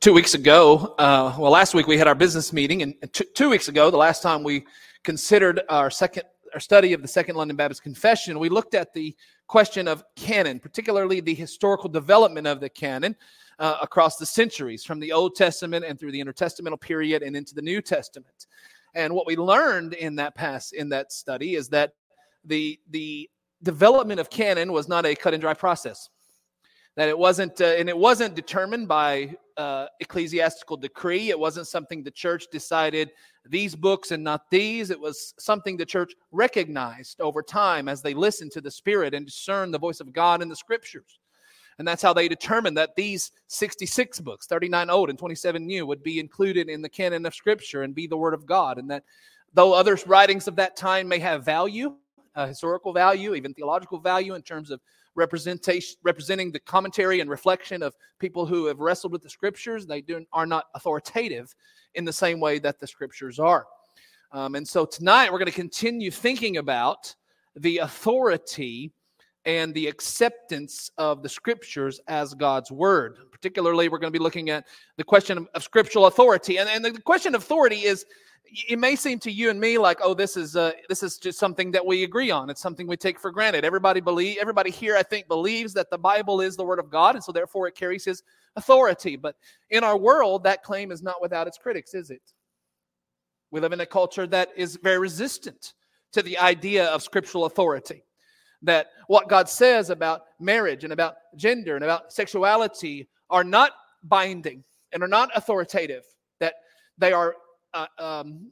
Two weeks ago, uh, well, last week we had our business meeting, and t- two weeks ago, the last time we considered our second our study of the Second London Baptist Confession, we looked at the question of canon, particularly the historical development of the canon uh, across the centuries, from the Old Testament and through the intertestamental period and into the New Testament. And what we learned in that pass in that study is that the the development of canon was not a cut and dry process that it wasn't uh, and it wasn't determined by uh, ecclesiastical decree. It wasn't something the church decided these books and not these. It was something the church recognized over time as they listened to the spirit and discerned the voice of god in the scriptures. And that's how they determined that these 66 books 39 old and 27 new would be included in the canon of scripture and be the word of god and that though other writings of that time may have value uh, historical value even theological value in terms of representation representing the commentary and reflection of people who have wrestled with the scriptures they do, are not authoritative in the same way that the scriptures are. Um, and so tonight we're going to continue thinking about the authority and the acceptance of the scriptures as God's word. Particularly, we're going to be looking at the question of, of scriptural authority. And, and the question of authority is it may seem to you and me like oh this is uh, this is just something that we agree on. It's something we take for granted. Everybody believe everybody here i think believes that the bible is the word of god and so therefore it carries his authority. But in our world that claim is not without its critics is it? We live in a culture that is very resistant to the idea of scriptural authority that what god says about marriage and about gender and about sexuality are not binding and are not authoritative that they are uh, um,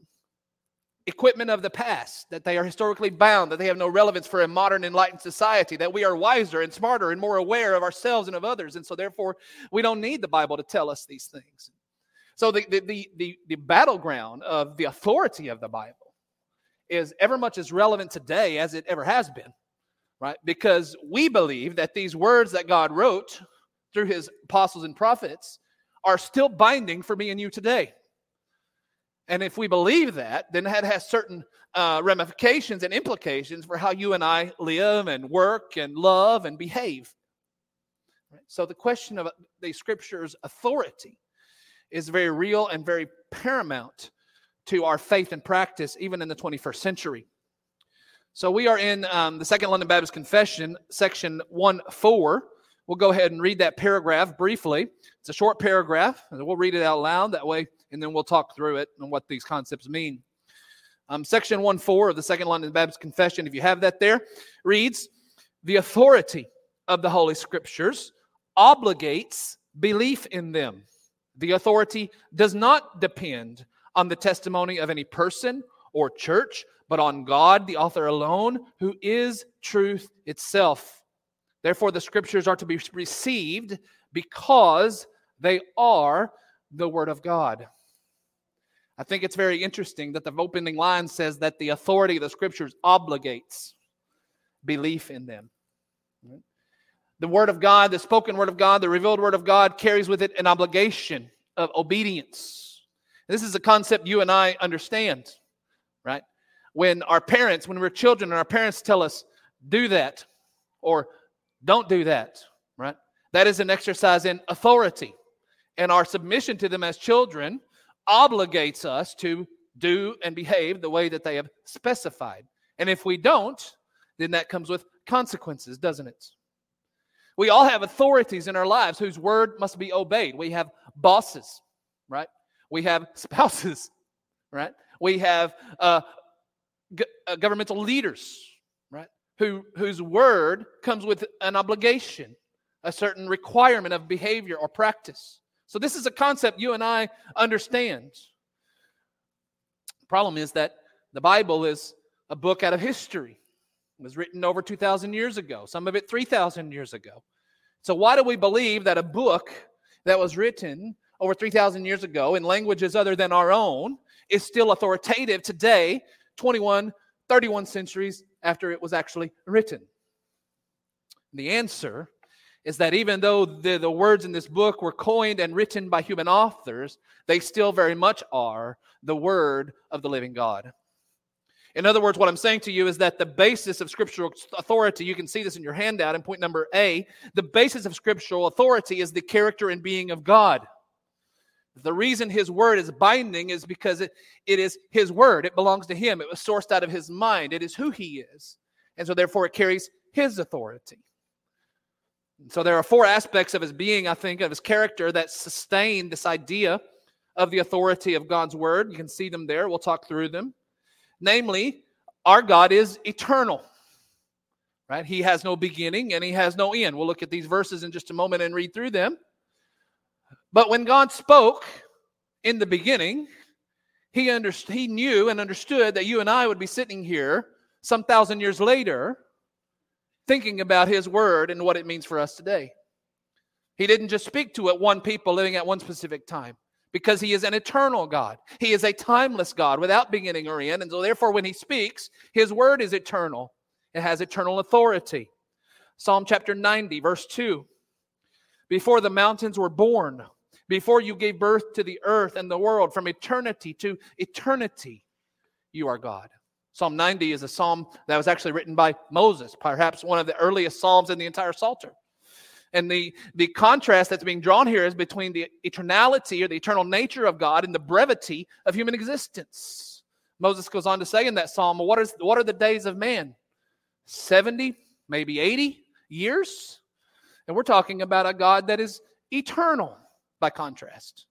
equipment of the past, that they are historically bound, that they have no relevance for a modern enlightened society, that we are wiser and smarter and more aware of ourselves and of others. And so, therefore, we don't need the Bible to tell us these things. So, the, the, the, the, the battleground of the authority of the Bible is ever much as relevant today as it ever has been, right? Because we believe that these words that God wrote through his apostles and prophets are still binding for me and you today. And if we believe that, then that has certain uh, ramifications and implications for how you and I live and work and love and behave. Right? So the question of the scripture's authority is very real and very paramount to our faith and practice, even in the 21st century. So we are in um, the Second London Baptist Confession, section 1 4. We'll go ahead and read that paragraph briefly. It's a short paragraph, and we'll read it out loud. That way, and then we'll talk through it and what these concepts mean. Um, section 1 4 of the Second London Baptist Confession, if you have that there, reads The authority of the Holy Scriptures obligates belief in them. The authority does not depend on the testimony of any person or church, but on God, the author alone, who is truth itself. Therefore, the scriptures are to be received because they are the Word of God. I think it's very interesting that the opening line says that the authority of the scriptures obligates belief in them. The word of God, the spoken word of God, the revealed word of God carries with it an obligation of obedience. This is a concept you and I understand, right? When our parents, when we're children, and our parents tell us, do that or don't do that, right? That is an exercise in authority. And our submission to them as children obligates us to do and behave the way that they have specified. And if we don't, then that comes with consequences, doesn't it? We all have authorities in our lives whose word must be obeyed. We have bosses, right? We have spouses, right? We have uh, Uh, governmental leaders, right? Who, whose word comes with an obligation, a certain requirement of behavior or practice. So, this is a concept you and I understand. Problem is that the Bible is a book out of history. It was written over 2,000 years ago, some of it 3,000 years ago. So, why do we believe that a book that was written over 3,000 years ago in languages other than our own is still authoritative today, 21, 31 centuries after it was actually written? The answer is that even though the, the words in this book were coined and written by human authors, they still very much are the word of the living God. In other words, what I'm saying to you is that the basis of scriptural authority, you can see this in your handout in point number A, the basis of scriptural authority is the character and being of God. The reason his word is binding is because it, it is his word. It belongs to him. It was sourced out of his mind. It is who he is. And so, therefore, it carries his authority. So, there are four aspects of his being, I think, of his character that sustain this idea of the authority of God's word. You can see them there. We'll talk through them. Namely, our God is eternal. Right? He has no beginning and he has no end. We'll look at these verses in just a moment and read through them. But when God spoke in the beginning, he, underst- he knew and understood that you and I would be sitting here some thousand years later thinking about his word and what it means for us today. He didn't just speak to it one people living at one specific time because he is an eternal God. He is a timeless God without beginning or end. And so, therefore, when he speaks, his word is eternal, it has eternal authority. Psalm chapter 90, verse 2 Before the mountains were born, before you gave birth to the earth and the world, from eternity to eternity, you are God. Psalm 90 is a psalm that was actually written by Moses, perhaps one of the earliest psalms in the entire Psalter. And the, the contrast that's being drawn here is between the eternality or the eternal nature of God and the brevity of human existence. Moses goes on to say in that psalm, what, is, what are the days of man? 70, maybe 80 years? And we're talking about a God that is eternal by contrast.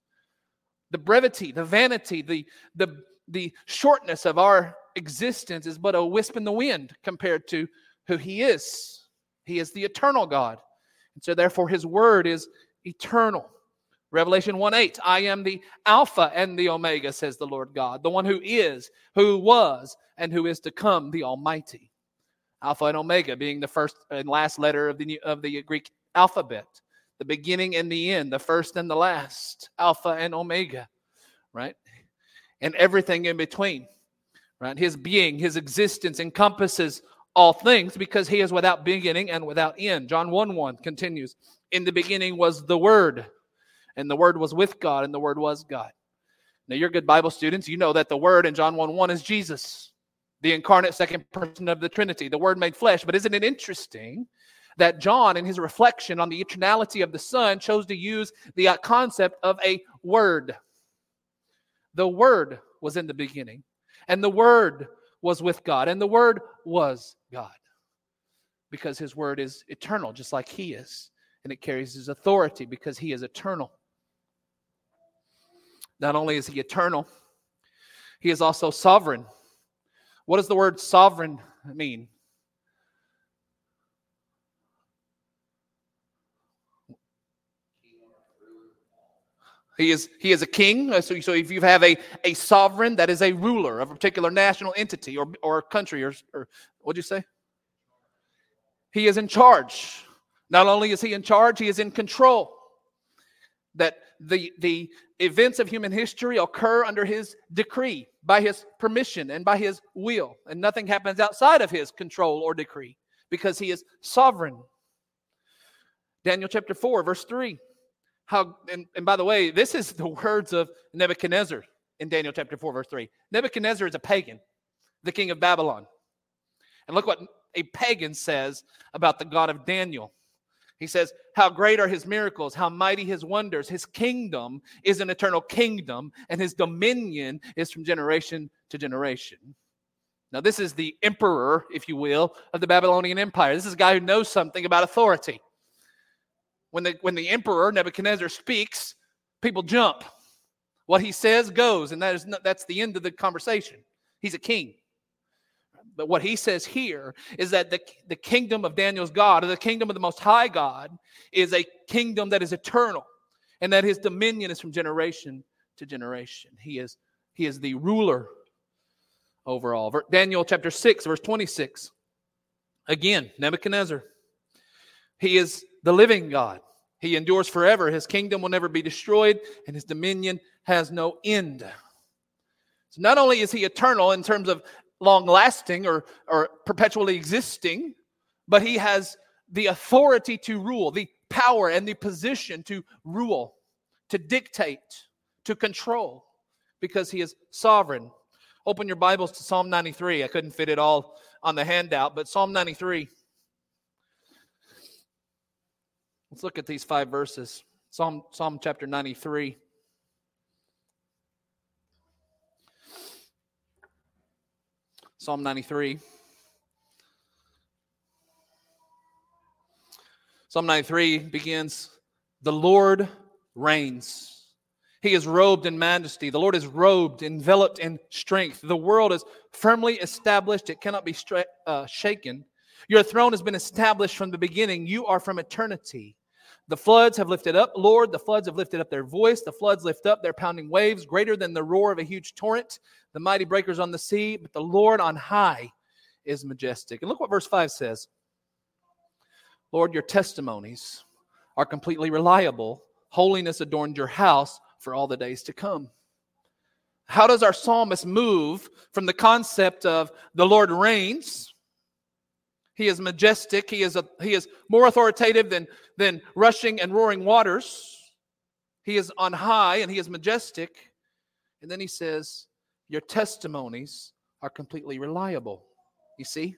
The brevity, the vanity, the, the, the shortness of our existence is but a wisp in the wind compared to who He is. He is the eternal God. And so, therefore, his word is eternal. Revelation 1 8, I am the Alpha and the Omega, says the Lord God, the one who is, who was, and who is to come, the Almighty. Alpha and Omega being the first and last letter of the, of the Greek alphabet, the beginning and the end, the first and the last, Alpha and Omega, right? And everything in between, right? His being, his existence encompasses all things because he is without beginning and without end. John 1 1 continues In the beginning was the Word, and the Word was with God, and the Word was God. Now, you're good Bible students. You know that the Word in John 1 1 is Jesus, the incarnate second person of the Trinity, the Word made flesh. But isn't it interesting that John, in his reflection on the eternality of the Son, chose to use the uh, concept of a Word? The Word was in the beginning, and the Word was with God, and the Word was God. Because His Word is eternal, just like He is. And it carries His authority because He is eternal. Not only is He eternal, He is also sovereign. What does the word sovereign mean? He is, he is a king. Uh, so, so if you have a, a sovereign, that is a ruler of a particular national entity or, or country, or, or what'd you say? He is in charge. Not only is he in charge, he is in control. That the, the events of human history occur under his decree, by his permission, and by his will. And nothing happens outside of his control or decree because he is sovereign. Daniel chapter 4, verse 3 how and, and by the way this is the words of nebuchadnezzar in daniel chapter 4 verse 3 nebuchadnezzar is a pagan the king of babylon. And look what a pagan says about the god of daniel. He says how great are his miracles how mighty his wonders. His kingdom is an eternal kingdom and his dominion is from generation to generation. Now this is the emperor if you will of the babylonian empire. This is a guy who knows something about authority when the, when the emperor Nebuchadnezzar speaks, people jump. What he says goes, and that is not, that's the end of the conversation. He's a king. But what he says here is that the, the kingdom of Daniel's God, or the kingdom of the Most High God, is a kingdom that is eternal, and that his dominion is from generation to generation. He is, he is the ruler over all. Daniel chapter 6, verse 26. Again, Nebuchadnezzar. He is the living God. He endures forever. His kingdom will never be destroyed, and his dominion has no end. So not only is he eternal in terms of long lasting or, or perpetually existing, but he has the authority to rule, the power and the position to rule, to dictate, to control, because he is sovereign. Open your Bibles to Psalm 93. I couldn't fit it all on the handout, but Psalm 93. Let's look at these five verses. Psalm, Psalm chapter 93. Psalm 93. Psalm 93 begins The Lord reigns. He is robed in majesty. The Lord is robed, enveloped in strength. The world is firmly established, it cannot be stra- uh, shaken. Your throne has been established from the beginning. You are from eternity. The floods have lifted up, Lord. The floods have lifted up their voice. The floods lift up their pounding waves, greater than the roar of a huge torrent, the mighty breakers on the sea. But the Lord on high is majestic. And look what verse 5 says Lord, your testimonies are completely reliable. Holiness adorned your house for all the days to come. How does our psalmist move from the concept of the Lord reigns? He is majestic. He is, a, he is more authoritative than, than rushing and roaring waters. He is on high and he is majestic. And then he says, Your testimonies are completely reliable. You see?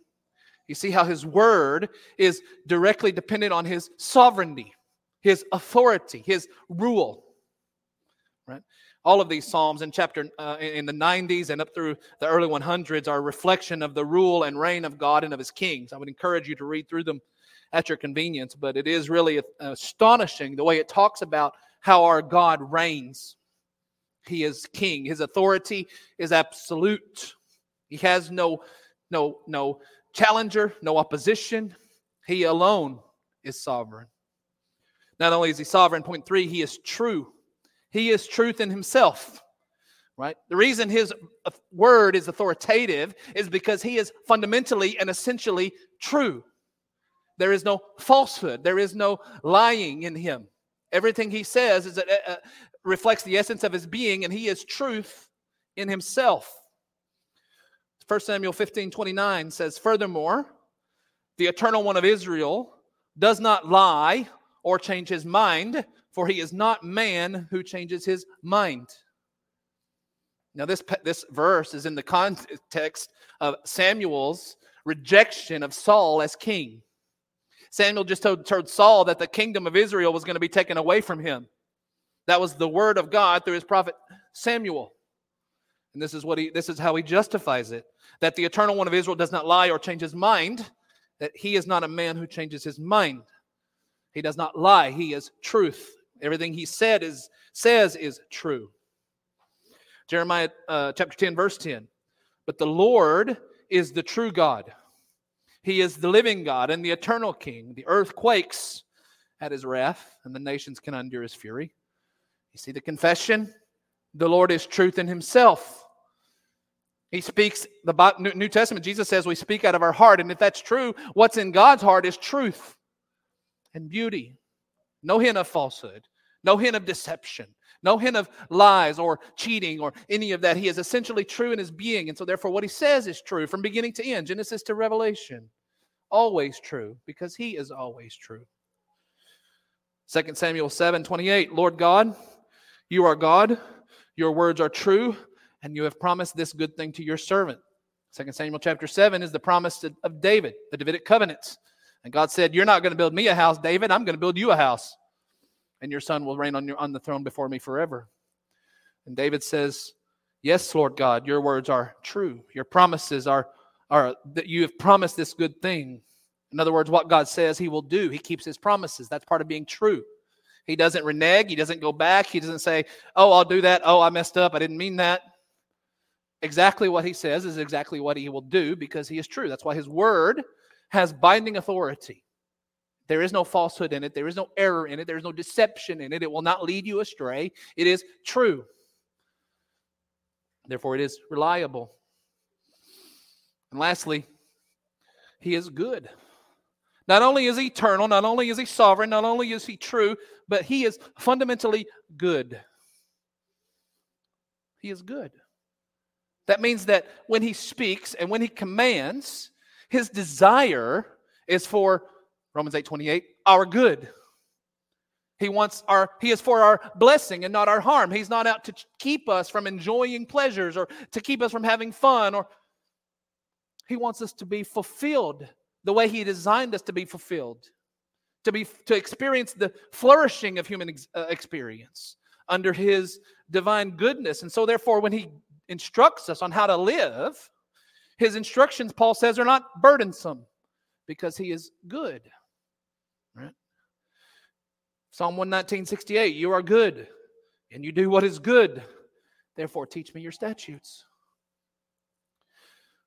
You see how his word is directly dependent on his sovereignty, his authority, his rule. Right? All of these psalms in chapter uh, in the 90s and up through the early 100s are a reflection of the rule and reign of God and of his kings. I would encourage you to read through them at your convenience, but it is really astonishing the way it talks about how our God reigns. He is king. His authority is absolute. He has no no no challenger, no opposition. He alone is sovereign. Not only is he sovereign, point three, he is true. He is truth in himself. Right? The reason his word is authoritative is because he is fundamentally and essentially true. There is no falsehood, there is no lying in him. Everything he says is uh, uh reflects the essence of his being, and he is truth in himself. 1 Samuel 15 29 says, Furthermore, the eternal one of Israel does not lie or change his mind, for he is not man who changes his mind. Now, this, this verse is in the context of Samuel's rejection of Saul as king. Samuel just told, told Saul that the kingdom of Israel was going to be taken away from him. That was the word of God through his prophet Samuel. And this is what he this is how he justifies it. That the eternal one of Israel does not lie or change his mind, that he is not a man who changes his mind. He does not lie, he is truth. Everything he said is says is true. Jeremiah uh, chapter 10 verse 10. But the Lord is the true God. He is the living God and the eternal king. The earth quakes at his wrath and the nations can endure his fury. You see the confession? The Lord is truth in himself. He speaks, the New Testament, Jesus says we speak out of our heart. And if that's true, what's in God's heart is truth and beauty. No hint of falsehood, no hint of deception, no hint of lies or cheating or any of that. He is essentially true in his being. And so, therefore, what he says is true from beginning to end, Genesis to Revelation. Always true because he is always true. 2 Samuel 7 28, Lord God, you are God, your words are true and you have promised this good thing to your servant. Second Samuel chapter 7 is the promise of David, the Davidic covenants. And God said, You're not going to build me a house, David. I'm going to build you a house. And your son will reign on, your, on the throne before me forever. And David says, Yes, Lord God, your words are true. Your promises are, are that you have promised this good thing. In other words, what God says he will do, he keeps his promises. That's part of being true. He doesn't renege. He doesn't go back. He doesn't say, Oh, I'll do that. Oh, I messed up. I didn't mean that. Exactly what he says is exactly what he will do because he is true. That's why his word has binding authority. There is no falsehood in it, there is no error in it, there is no deception in it. It will not lead you astray. It is true. Therefore, it is reliable. And lastly, he is good. Not only is he eternal, not only is he sovereign, not only is he true, but he is fundamentally good. He is good. That means that when he speaks and when he commands, his desire is for Romans 8 28, our good. He wants our, he is for our blessing and not our harm. He's not out to keep us from enjoying pleasures or to keep us from having fun or he wants us to be fulfilled the way he designed us to be fulfilled, to be to experience the flourishing of human ex, uh, experience under his divine goodness. And so therefore when he instructs us on how to live, His instructions, Paul says, are not burdensome because he is good. Right? Psalm 119, 68, you are good and you do what is good. Therefore, teach me your statutes.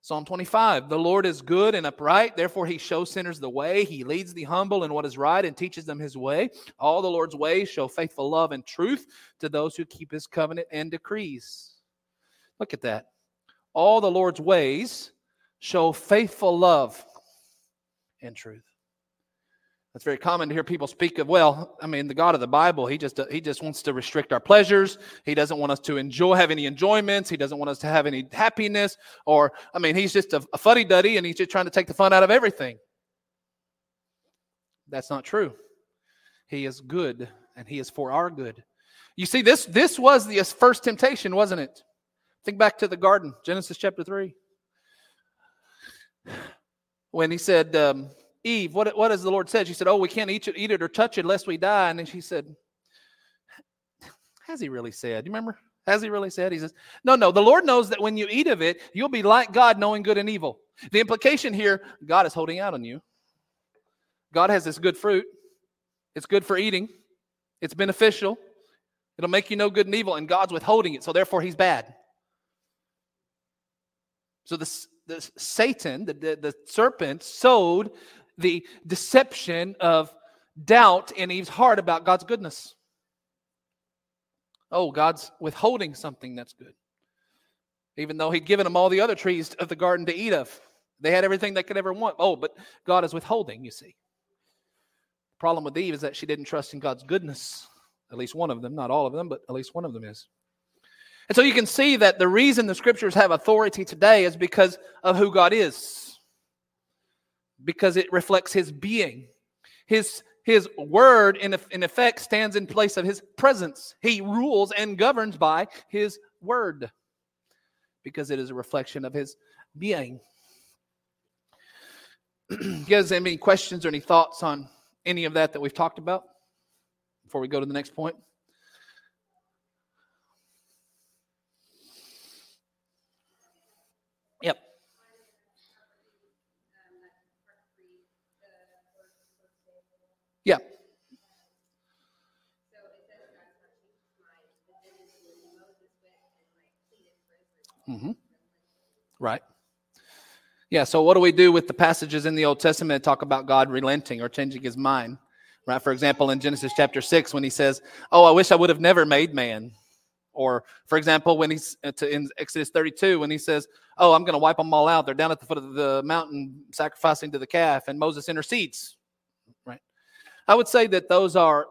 Psalm 25 The Lord is good and upright, therefore he shows sinners the way. He leads the humble in what is right and teaches them his way. All the Lord's ways show faithful love and truth to those who keep his covenant and decrees. Look at that. All the Lord's ways show faithful love and truth. That's very common to hear people speak of. Well, I mean, the God of the Bible, he just he just wants to restrict our pleasures. He doesn't want us to enjoy have any enjoyments. He doesn't want us to have any happiness. Or, I mean, he's just a, a fuddy duddy, and he's just trying to take the fun out of everything. That's not true. He is good, and he is for our good. You see, this this was the first temptation, wasn't it? Think back to the garden, Genesis chapter three, when he said. Um, Eve, what, what has the Lord said? She said, Oh, we can't eat it, eat it or touch it lest we die. And then she said, Has he really said? You remember? Has he really said? He says, No, no. The Lord knows that when you eat of it, you'll be like God, knowing good and evil. The implication here God is holding out on you. God has this good fruit. It's good for eating, it's beneficial. It'll make you know good and evil, and God's withholding it. So therefore, he's bad. So the, the Satan, the, the, the serpent, sowed the deception of doubt in Eve's heart about God's goodness. Oh, God's withholding something that's good. Even though He'd given them all the other trees of the garden to eat of, they had everything they could ever want. Oh, but God is withholding, you see. The problem with Eve is that she didn't trust in God's goodness. At least one of them, not all of them, but at least one of them is. And so you can see that the reason the scriptures have authority today is because of who God is because it reflects his being. His, his word, in, in effect, stands in place of his presence. He rules and governs by his word because it is a reflection of his being. you guys have any questions or any thoughts on any of that that we've talked about before we go to the next point? Yep. Yeah. Mm-hmm. Right. Yeah, so what do we do with the passages in the Old Testament that talk about God relenting or changing his mind? Right? For example, in Genesis chapter 6, when he says, Oh, I wish I would have never made man. Or, for example, when he's uh, in Exodus 32, when he says, Oh, I'm going to wipe them all out. They're down at the foot of the mountain sacrificing to the calf, and Moses intercedes. Right. I would say that those are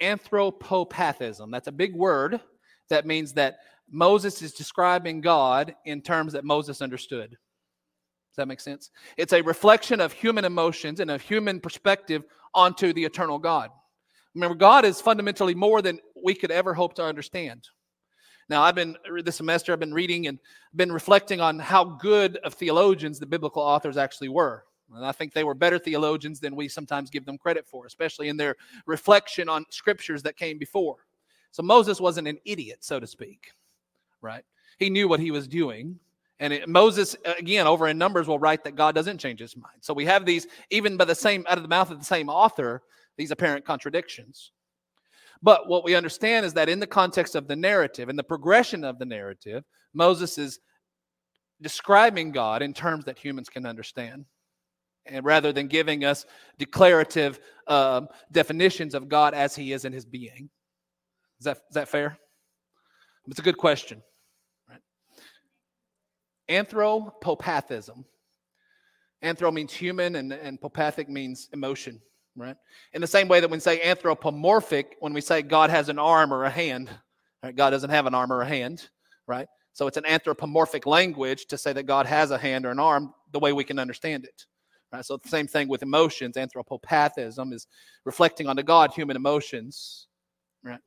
anthropopathism. That's a big word that means that Moses is describing God in terms that Moses understood. Does that make sense? It's a reflection of human emotions and a human perspective onto the eternal God. Remember, God is fundamentally more than we could ever hope to understand. Now, I've been this semester, I've been reading and been reflecting on how good of theologians the biblical authors actually were. And I think they were better theologians than we sometimes give them credit for, especially in their reflection on scriptures that came before. So Moses wasn't an idiot, so to speak, right? He knew what he was doing. And it, Moses, again, over in Numbers, will write that God doesn't change his mind. So we have these, even by the same, out of the mouth of the same author, these apparent contradictions. But what we understand is that in the context of the narrative and the progression of the narrative, Moses is describing God in terms that humans can understand and rather than giving us declarative um, definitions of God as He is in His being. Is that, is that fair? It's a good question. Anthropopathism. Anthro means human, and, and popathic means emotion. Right? In the same way that when we say anthropomorphic, when we say God has an arm or a hand, right? God doesn't have an arm or a hand, right? So it's an anthropomorphic language to say that God has a hand or an arm the way we can understand it. Right? So the same thing with emotions. Anthropopathism is reflecting onto God human emotions. Right?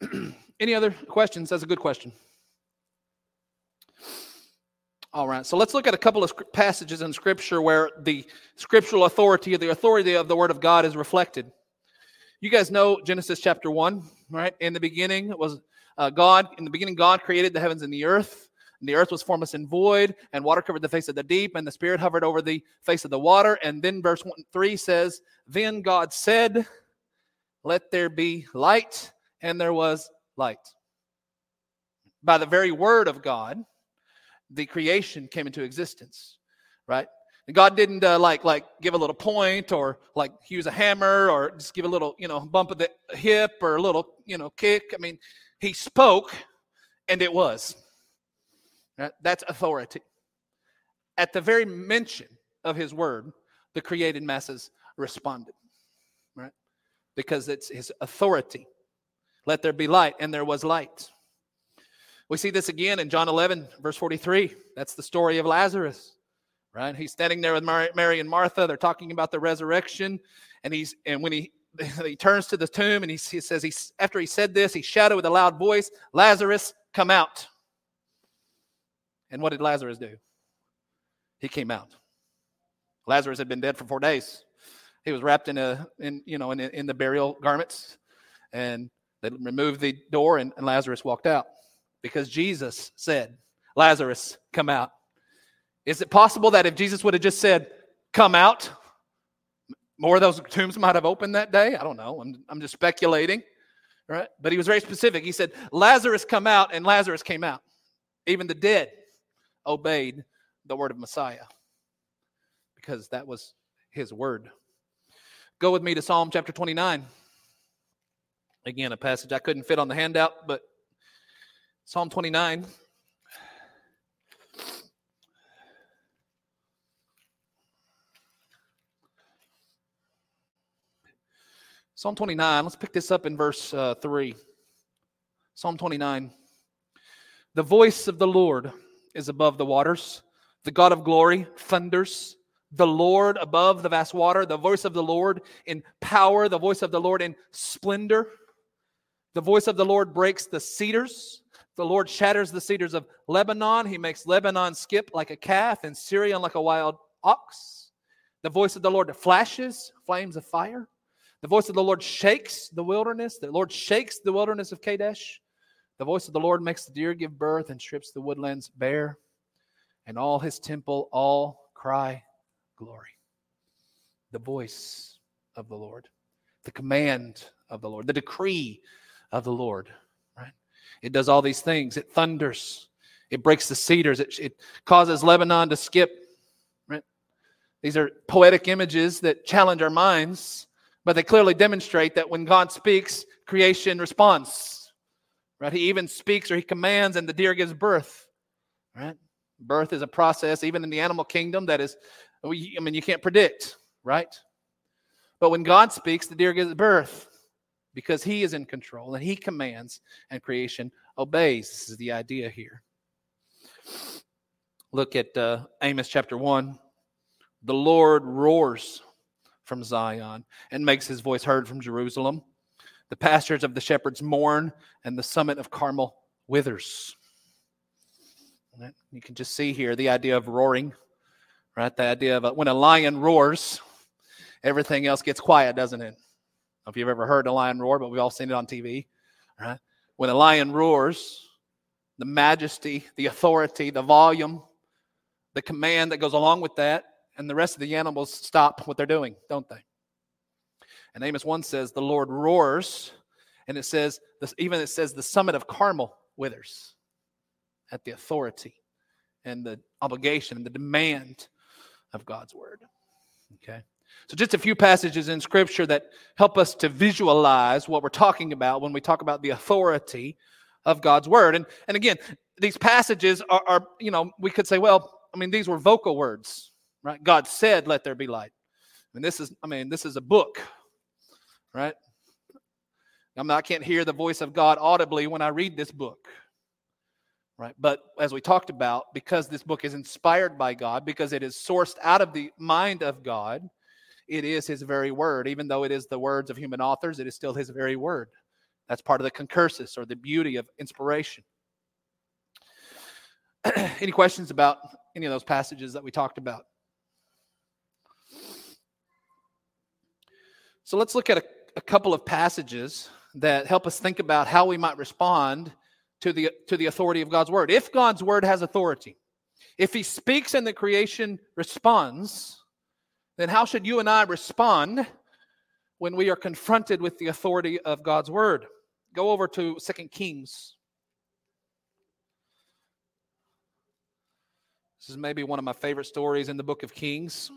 Any other questions? That's a good question. All right, so let's look at a couple of passages in Scripture where the scriptural authority, or the authority of the Word of God, is reflected. You guys know Genesis chapter one, right? In the beginning was uh, God. In the beginning, God created the heavens and the earth. And the earth was formless and void, and water covered the face of the deep, and the Spirit hovered over the face of the water. And then verse 1, 3 says, Then God said, Let there be light, and there was light. By the very word of God, the creation came into existence, right? And God didn't uh, like like give a little point or like use a hammer or just give a little you know bump of the hip or a little you know kick. I mean, He spoke, and it was. Right? That's authority. At the very mention of His word, the created masses responded, right? Because it's His authority. Let there be light, and there was light. We see this again in John 11, verse 43. That's the story of Lazarus, right? He's standing there with Mary and Martha. They're talking about the resurrection. And he's and when he he turns to the tomb and he, he says, he, after he said this, he shouted with a loud voice, Lazarus, come out. And what did Lazarus do? He came out. Lazarus had been dead for four days. He was wrapped in a, in you know, in, in the burial garments, and they removed the door, and, and Lazarus walked out because Jesus said, Lazarus, come out. Is it possible that if Jesus would have just said, come out, more of those tombs might have opened that day? I don't know. I'm, I'm just speculating, right? But he was very specific. He said, Lazarus, come out, and Lazarus came out. Even the dead obeyed the word of Messiah because that was his word. Go with me to Psalm chapter 29. Again, a passage I couldn't fit on the handout, but Psalm 29. Psalm 29, let's pick this up in verse uh, 3. Psalm 29. The voice of the Lord is above the waters. The God of glory thunders. The Lord above the vast water. The voice of the Lord in power. The voice of the Lord in splendor. The voice of the Lord breaks the cedars. The Lord shatters the cedars of Lebanon. He makes Lebanon skip like a calf and Sirion like a wild ox. The voice of the Lord flashes flames of fire. The voice of the Lord shakes the wilderness. The Lord shakes the wilderness of Kadesh. The voice of the Lord makes the deer give birth and strips the woodlands bare. And all his temple all cry glory. The voice of the Lord, the command of the Lord, the decree of the Lord. It does all these things. It thunders. It breaks the cedars. It, it causes Lebanon to skip. Right? These are poetic images that challenge our minds, but they clearly demonstrate that when God speaks, creation responds. Right? He even speaks or he commands, and the deer gives birth. Right? Birth is a process, even in the animal kingdom, that is, I mean, you can't predict, right? But when God speaks, the deer gives birth because he is in control and he commands and creation obeys. This is the idea here. Look at uh, Amos chapter 1. The Lord roars from Zion and makes his voice heard from Jerusalem. The pastures of the shepherds mourn, and the summit of Carmel withers. You can just see here the idea of roaring, right? The idea of a, when a lion roars, everything else gets quiet, doesn't it? If you've ever heard a lion roar, but we've all seen it on TV, right? When a lion roars, the majesty, the authority, the volume, the command that goes along with that, and the rest of the animals stop what they're doing, don't they? And Amos 1 says, The Lord roars, and it says, even it says, the summit of Carmel withers at the authority and the obligation and the demand of God's word. Okay. So, just a few passages in Scripture that help us to visualize what we're talking about when we talk about the authority of God's Word. And, and again, these passages are, are, you know, we could say, well, I mean, these were vocal words, right? God said, let there be light. And this is, I mean, this is a book, right? I, mean, I can't hear the voice of God audibly when I read this book, right? But as we talked about, because this book is inspired by God, because it is sourced out of the mind of God, it is his very word. Even though it is the words of human authors, it is still his very word. That's part of the concursus or the beauty of inspiration. any questions about any of those passages that we talked about? So let's look at a, a couple of passages that help us think about how we might respond to the, to the authority of God's word. If God's word has authority, if he speaks and the creation responds, then how should you and I respond when we are confronted with the authority of God's word? Go over to Second Kings. This is maybe one of my favorite stories in the book of Kings.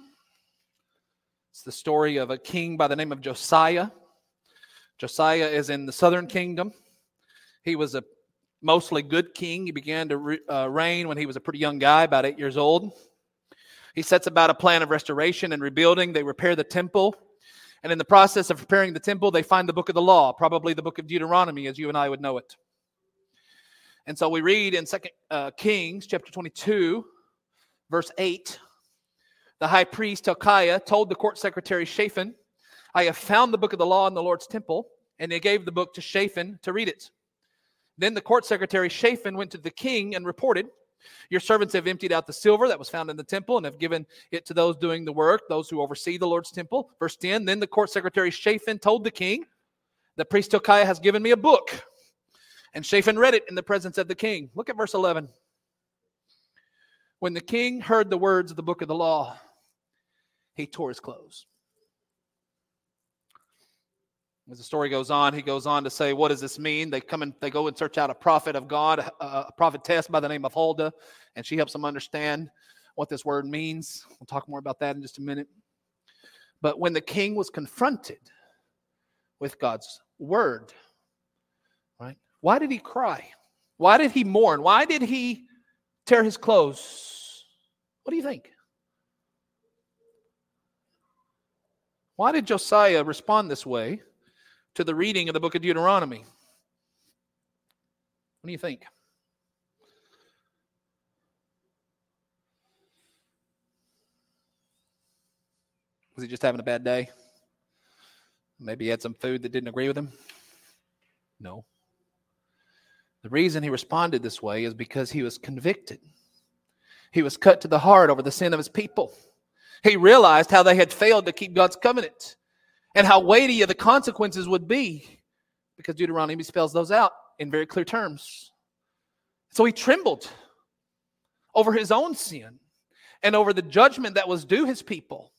It's the story of a king by the name of Josiah. Josiah is in the southern kingdom. He was a mostly good king. He began to re, uh, reign when he was a pretty young guy, about eight years old. He sets about a plan of restoration and rebuilding. They repair the temple. And in the process of preparing the temple, they find the book of the law, probably the book of Deuteronomy, as you and I would know it. And so we read in Second uh, Kings chapter 22, verse 8, the high priest Hilkiah told the court secretary Shaphan, I have found the book of the law in the Lord's temple. And they gave the book to Shaphan to read it. Then the court secretary Shaphan went to the king and reported, Your servants have emptied out the silver that was found in the temple and have given it to those doing the work, those who oversee the Lord's temple. Verse 10 Then the court secretary Shaphan told the king, The priest Hilkiah has given me a book. And Shaphan read it in the presence of the king. Look at verse 11. When the king heard the words of the book of the law, he tore his clothes. As the story goes on, he goes on to say, What does this mean? They come and they go and search out a prophet of God, uh, a prophetess by the name of Huldah, and she helps them understand what this word means. We'll talk more about that in just a minute. But when the king was confronted with God's word, right? Why did he cry? Why did he mourn? Why did he tear his clothes? What do you think? Why did Josiah respond this way? To the reading of the book of Deuteronomy. What do you think? Was he just having a bad day? Maybe he had some food that didn't agree with him? No. The reason he responded this way is because he was convicted. He was cut to the heart over the sin of his people. He realized how they had failed to keep God's covenant and how weighty the consequences would be because Deuteronomy spells those out in very clear terms. So he trembled over his own sin and over the judgment that was due his people.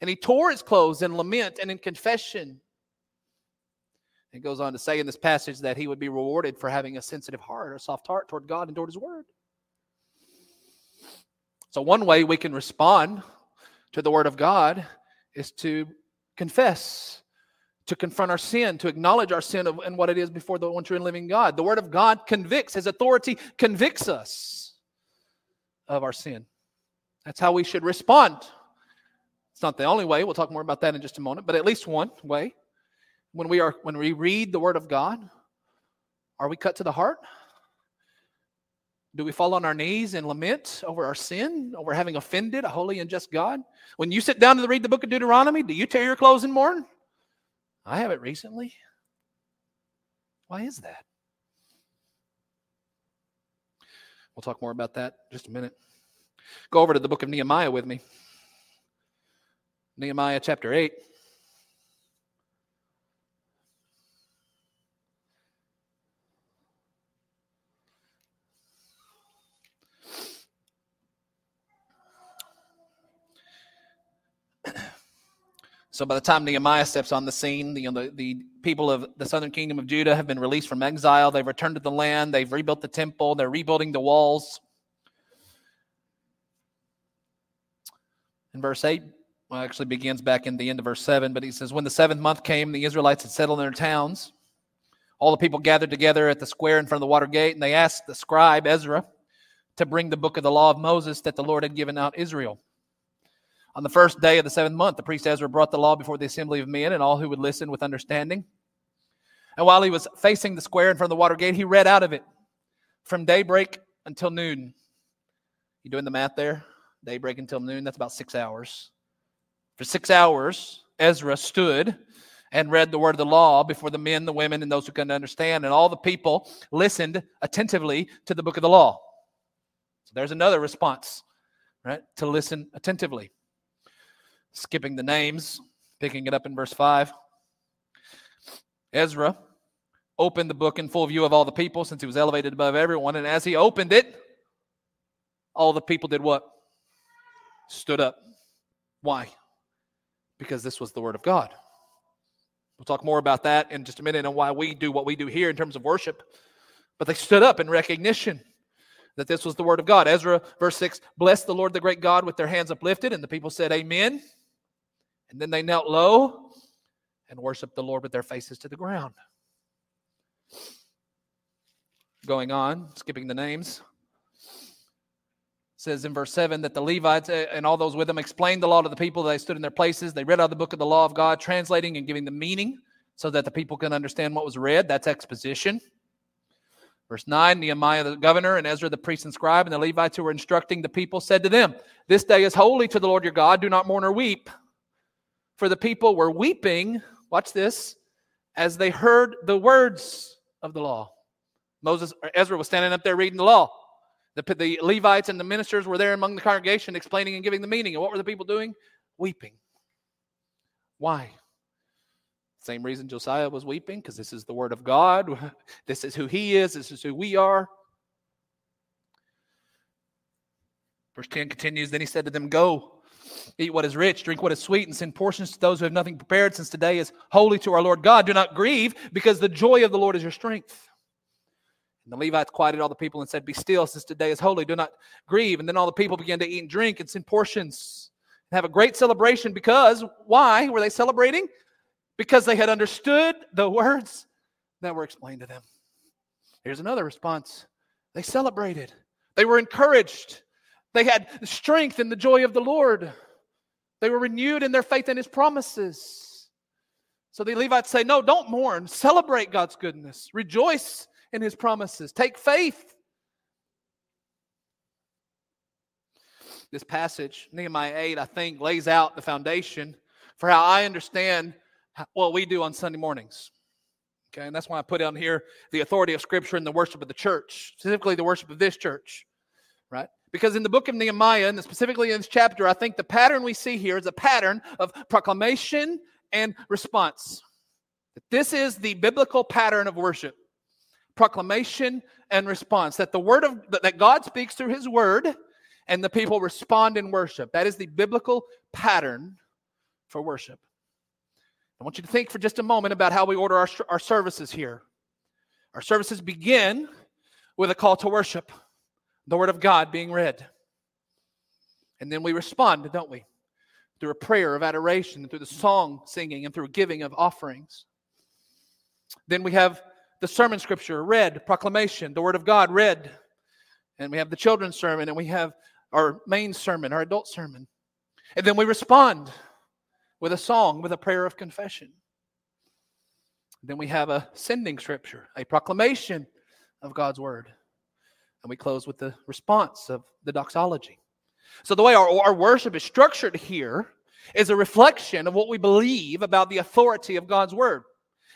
And he tore his clothes in lament and in confession. It goes on to say in this passage that he would be rewarded for having a sensitive heart, or soft heart toward God and toward his word. So, one way we can respond to the word of God is to confess, to confront our sin, to acknowledge our sin and what it is before the one true and living God. The Word of God convicts, His authority convicts us of our sin. That's how we should respond. It's not the only way. We'll talk more about that in just a moment, but at least one way. When we are when we read the Word of God, are we cut to the heart? Do we fall on our knees and lament over our sin, over having offended a holy and just God? When you sit down to read the book of Deuteronomy, do you tear your clothes and mourn? I have it recently. Why is that? We'll talk more about that just a minute. Go over to the book of Nehemiah with me. Nehemiah chapter 8. So by the time Nehemiah steps on the scene, the, you know, the, the, people of the southern kingdom of Judah have been released from exile. They've returned to the land. They've rebuilt the temple. They're rebuilding the walls. In verse 8, well, actually begins back in the end of verse 7, but he says, When the seventh month came, the Israelites had settled in their towns. All the people gathered together at the square in front of the water gate, and they asked the scribe Ezra to bring the book of the law of Moses that the Lord had given out Israel. On the first day of the seventh month, the priest Ezra brought the law before the assembly of men and all who would listen with understanding. And while he was facing the square in front of the water gate, he read out of it from daybreak until noon. You doing the math there? Daybreak until noon, that's about six hours. For six hours, Ezra stood and read the word of the law before the men, the women, and those who couldn't understand. And all the people listened attentively to the book of the law. So there's another response, right? To listen attentively skipping the names, picking it up in verse 5. Ezra opened the book in full view of all the people since he was elevated above everyone. And as he opened it, all the people did what? Stood up. Why? Because this was the word of God. We'll talk more about that in just a minute and why we do what we do here in terms of worship. But they stood up in recognition that this was the word of God. Ezra, verse 6 blessed the Lord, the great God, with their hands uplifted. And the people said, Amen. And then they knelt low and worshiped the Lord with their faces to the ground. Going on, skipping the names. says in verse 7 that the Levites eh, and all those with them explained the law to the people. They stood in their places. They read out the book of the law of God, translating and giving the meaning so that the people can understand what was read. That's exposition. Verse 9 Nehemiah the governor and Ezra the priest and scribe and the Levites who were instructing the people said to them, This day is holy to the Lord your God. Do not mourn or weep. For the people were weeping, watch this, as they heard the words of the law. Moses, or Ezra was standing up there reading the law. The, the Levites and the ministers were there among the congregation explaining and giving the meaning. And what were the people doing? Weeping. Why? Same reason Josiah was weeping, because this is the word of God. This is who he is. This is who we are. Verse 10 continues Then he said to them, Go, eat what is rich, drink what is sweet, and send portions to those who have nothing prepared, since today is holy to our Lord God. Do not grieve, because the joy of the Lord is your strength. And the Levites quieted all the people and said, Be still, since today is holy. Do not grieve. And then all the people began to eat and drink and send portions and have a great celebration because, why were they celebrating? because they had understood the words that were explained to them. Here's another response they celebrated, they were encouraged, they had strength in the joy of the Lord, they were renewed in their faith in His promises. So the Levites say, No, don't mourn. Celebrate God's goodness. Rejoice in His promises. Take faith. This passage, Nehemiah 8, I think, lays out the foundation for how I understand what we do on Sunday mornings. Okay, and that's why I put on here the authority of Scripture and the worship of the church, specifically the worship of this church, right? Because in the book of Nehemiah, and specifically in this chapter, I think the pattern we see here is a pattern of proclamation and response. This is the biblical pattern of worship proclamation and response. That the word of that God speaks through his word and the people respond in worship. That is the biblical pattern for worship. I want you to think for just a moment about how we order our, our services here. Our services begin with a call to worship, the Word of God being read. And then we respond, don't we? Through a prayer of adoration, and through the song singing, and through giving of offerings. Then we have the sermon scripture read, proclamation, the Word of God read. And we have the children's sermon, and we have our main sermon, our adult sermon. And then we respond with a song, with a prayer of confession. Then we have a sending scripture, a proclamation of God's word. And we close with the response of the doxology. So, the way our, our worship is structured here is a reflection of what we believe about the authority of God's word.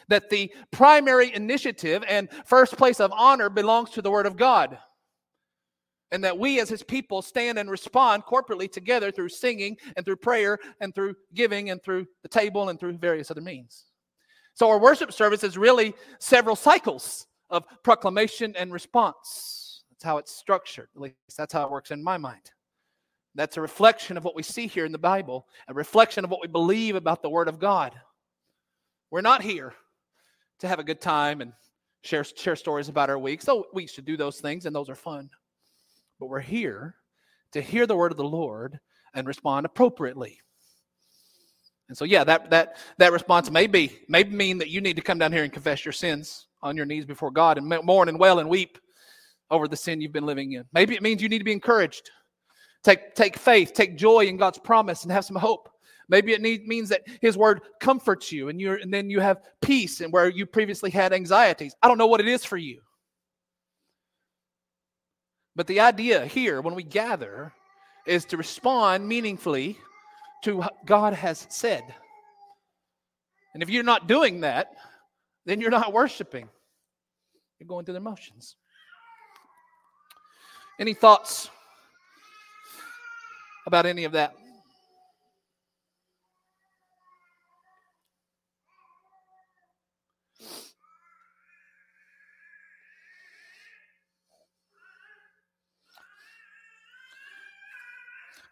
That the primary initiative and first place of honor belongs to the word of God and that we as his people stand and respond corporately together through singing and through prayer and through giving and through the table and through various other means. So our worship service is really several cycles of proclamation and response. That's how it's structured. At least that's how it works in my mind. That's a reflection of what we see here in the Bible, a reflection of what we believe about the Word of God. We're not here to have a good time and share, share stories about our week. So oh, we should do those things, and those are fun but we're here to hear the word of the Lord and respond appropriately. And so, yeah, that that that response may be may mean that you need to come down here and confess your sins on your knees before God and mourn and wail and weep over the sin you've been living in. Maybe it means you need to be encouraged. Take take faith, take joy in God's promise, and have some hope. Maybe it need, means that His Word comforts you, and you and then you have peace, and where you previously had anxieties. I don't know what it is for you. But the idea here, when we gather, is to respond meaningfully to what God has said. And if you're not doing that, then you're not worshiping. You're going through the motions. Any thoughts about any of that?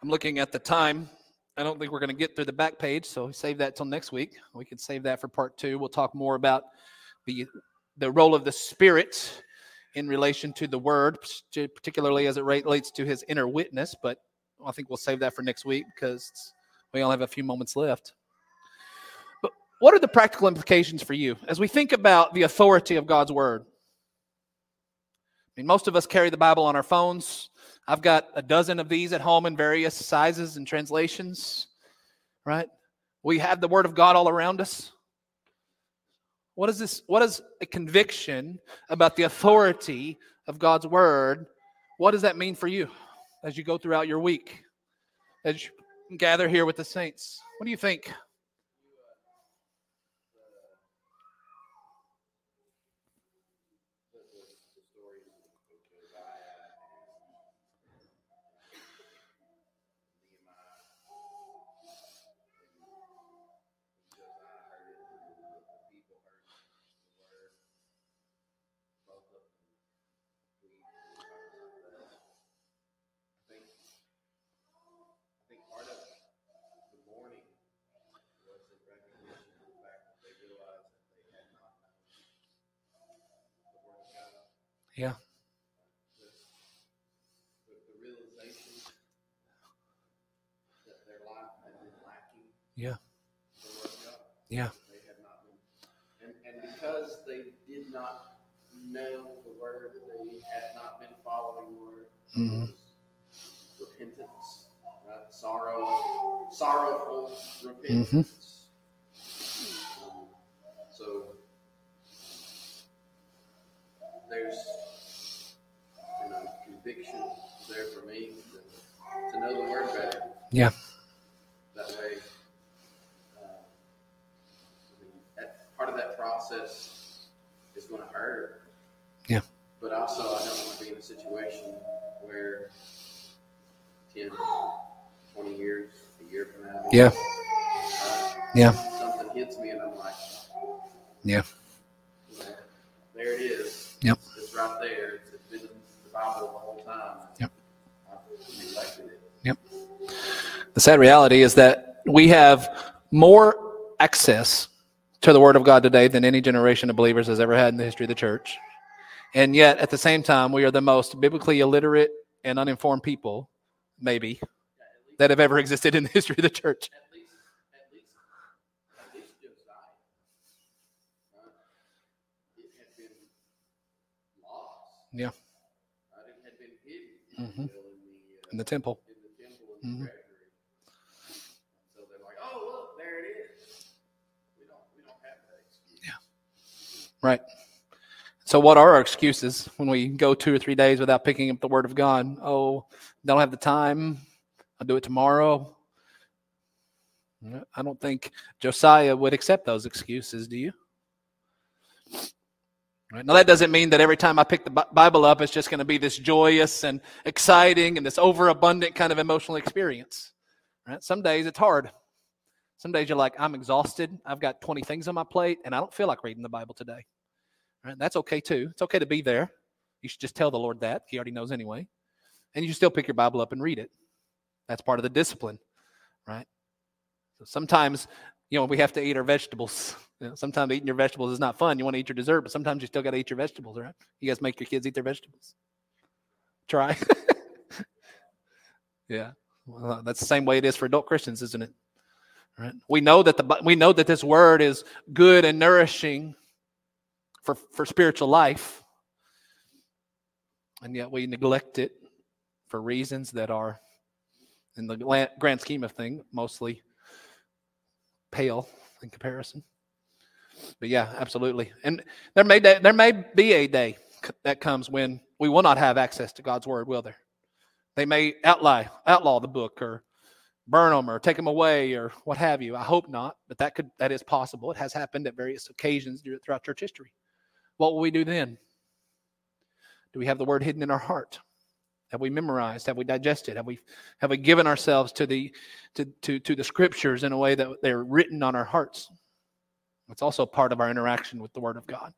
I'm looking at the time. I don't think we're going to get through the back page, so save that till next week. We can save that for part two. We'll talk more about the the role of the Spirit in relation to the Word, particularly as it relates to His inner witness. But I think we'll save that for next week because we only have a few moments left. But what are the practical implications for you as we think about the authority of God's Word? I mean, most of us carry the Bible on our phones. I've got a dozen of these at home in various sizes and translations, right? We have the Word of God all around us. What is this? What is a conviction about the authority of God's Word? What does that mean for you as you go throughout your week, as you gather here with the saints? What do you think? Yeah. Yeah. Yeah. And, and because they did not know the word, they had not been following the word. Mm-hmm. Repentance, right? sorrow, sorrowful repentance. Mm-hmm. Um, so there's conviction there for me to, to know the word better. Yeah. That way, uh, I mean, that, part of that process is going to hurt. Yeah. But also, I don't want to be in a situation where 10, 20 years, a year from now, yeah. Uh, yeah. Something hits me, and I'm like, yeah. there it is. Yep. It's, it's right there. It's, it's been in the Bible the whole time. Yep. Yep. The sad reality is that we have more access to the Word of God today than any generation of believers has ever had in the history of the church. And yet, at the same time, we are the most biblically illiterate and uninformed people, maybe, that have ever existed in the history of the church. Yeah. Mm-hmm. in, the, uh, in the temple. In the temple mm-hmm. So they're like, oh, look, there it is. We don't, we don't have that. Yeah. Right. So, what are our excuses when we go two or three days without picking up the Word of God? Oh, don't have the time. I'll do it tomorrow. I don't think Josiah would accept those excuses, do you? Right? Now, that doesn't mean that every time I pick the Bible up, it's just going to be this joyous and exciting and this overabundant kind of emotional experience. Right? Some days it's hard. Some days you're like, I'm exhausted. I've got 20 things on my plate, and I don't feel like reading the Bible today. Right? That's okay too. It's okay to be there. You should just tell the Lord that. He already knows anyway. And you still pick your Bible up and read it. That's part of the discipline, right? So sometimes, you know, we have to eat our vegetables. You know, sometimes eating your vegetables is not fun. You want to eat your dessert, but sometimes you still got to eat your vegetables, right? You guys make your kids eat their vegetables. Try. yeah. Well, uh, that's the same way it is for adult Christians, isn't it? Right? We know that the we know that this word is good and nourishing for, for spiritual life. And yet we neglect it for reasons that are in the grand scheme of things mostly pale in comparison. But yeah, absolutely. And there may there may be a day that comes when we will not have access to God's word, will there? They may outlaw outlaw the book or burn them or take them away or what have you. I hope not, but that could that is possible. It has happened at various occasions throughout church history. What will we do then? Do we have the word hidden in our heart? Have we memorized? Have we digested? Have we have we given ourselves to the to to, to the scriptures in a way that they're written on our hearts? It's also part of our interaction with the Word of God,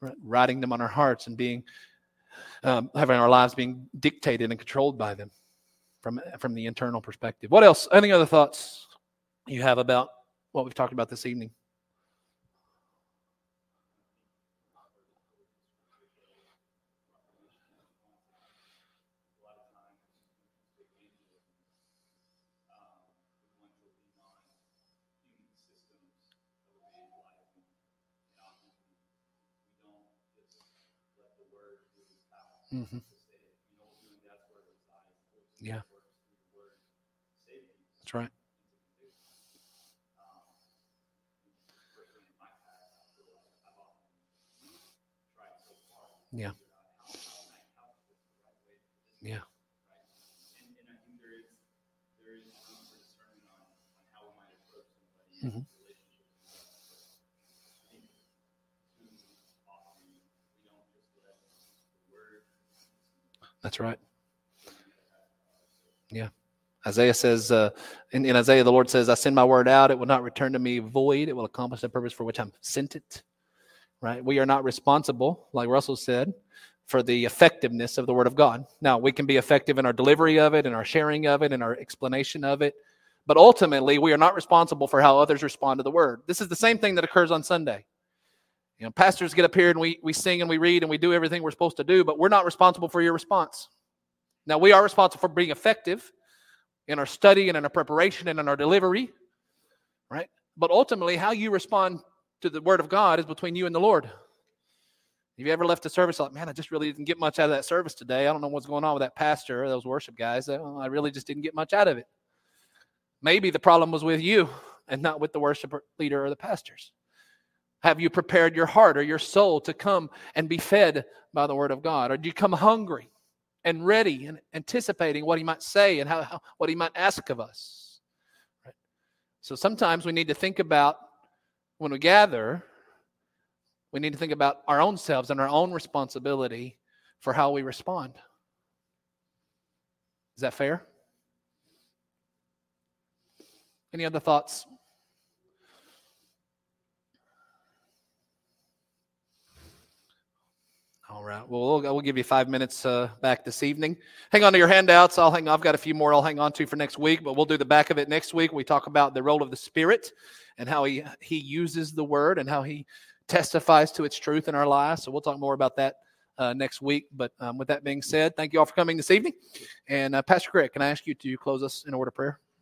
right? writing them on our hearts and being um, having our lives being dictated and controlled by them. from from the internal perspective. What else? Any other thoughts you have about what we've talked about this evening? Mm-hmm. Yeah. That's right. Yeah. Yeah. Mm-hmm. That's right. Yeah. Isaiah says, uh, in, in, Isaiah, the Lord says, I send my word out. It will not return to me void. It will accomplish the purpose for which I'm sent it. Right? We are not responsible, like Russell said, for the effectiveness of the word of God. Now, we can be effective in our delivery of it, in our sharing of it, in our explanation of it. But ultimately, we are not responsible for how others respond to the word. This is the same thing that occurs on Sunday. You know, pastors get up here and we, we sing and we read and we do everything we're supposed to do, but we're not responsible for your response. Now, we are responsible for being effective in our study and in our preparation and in our delivery, right? But ultimately, how you respond to the Word of God is between you and the Lord. Have you ever left a service like, man, I just really didn't get much out of that service today. I don't know what's going on with that pastor or those worship guys. I really just didn't get much out of it. Maybe the problem was with you and not with the worship leader or the pastors. Have you prepared your heart or your soul to come and be fed by the Word of God? Or do you come hungry and ready and anticipating what He might say and how, how what He might ask of us? Right? So sometimes we need to think about when we gather, we need to think about our own selves and our own responsibility for how we respond. Is that fair? Any other thoughts? All right. Well, we'll, we'll give you five minutes uh, back this evening. Hang on to your handouts. I'll hang. I've got a few more I'll hang on to for next week, but we'll do the back of it next week. We talk about the role of the Spirit and how he he uses the Word and how he testifies to its truth in our lives. So we'll talk more about that uh, next week. But um, with that being said, thank you all for coming this evening. And uh, Pastor Craig, can I ask you to close us in order of prayer?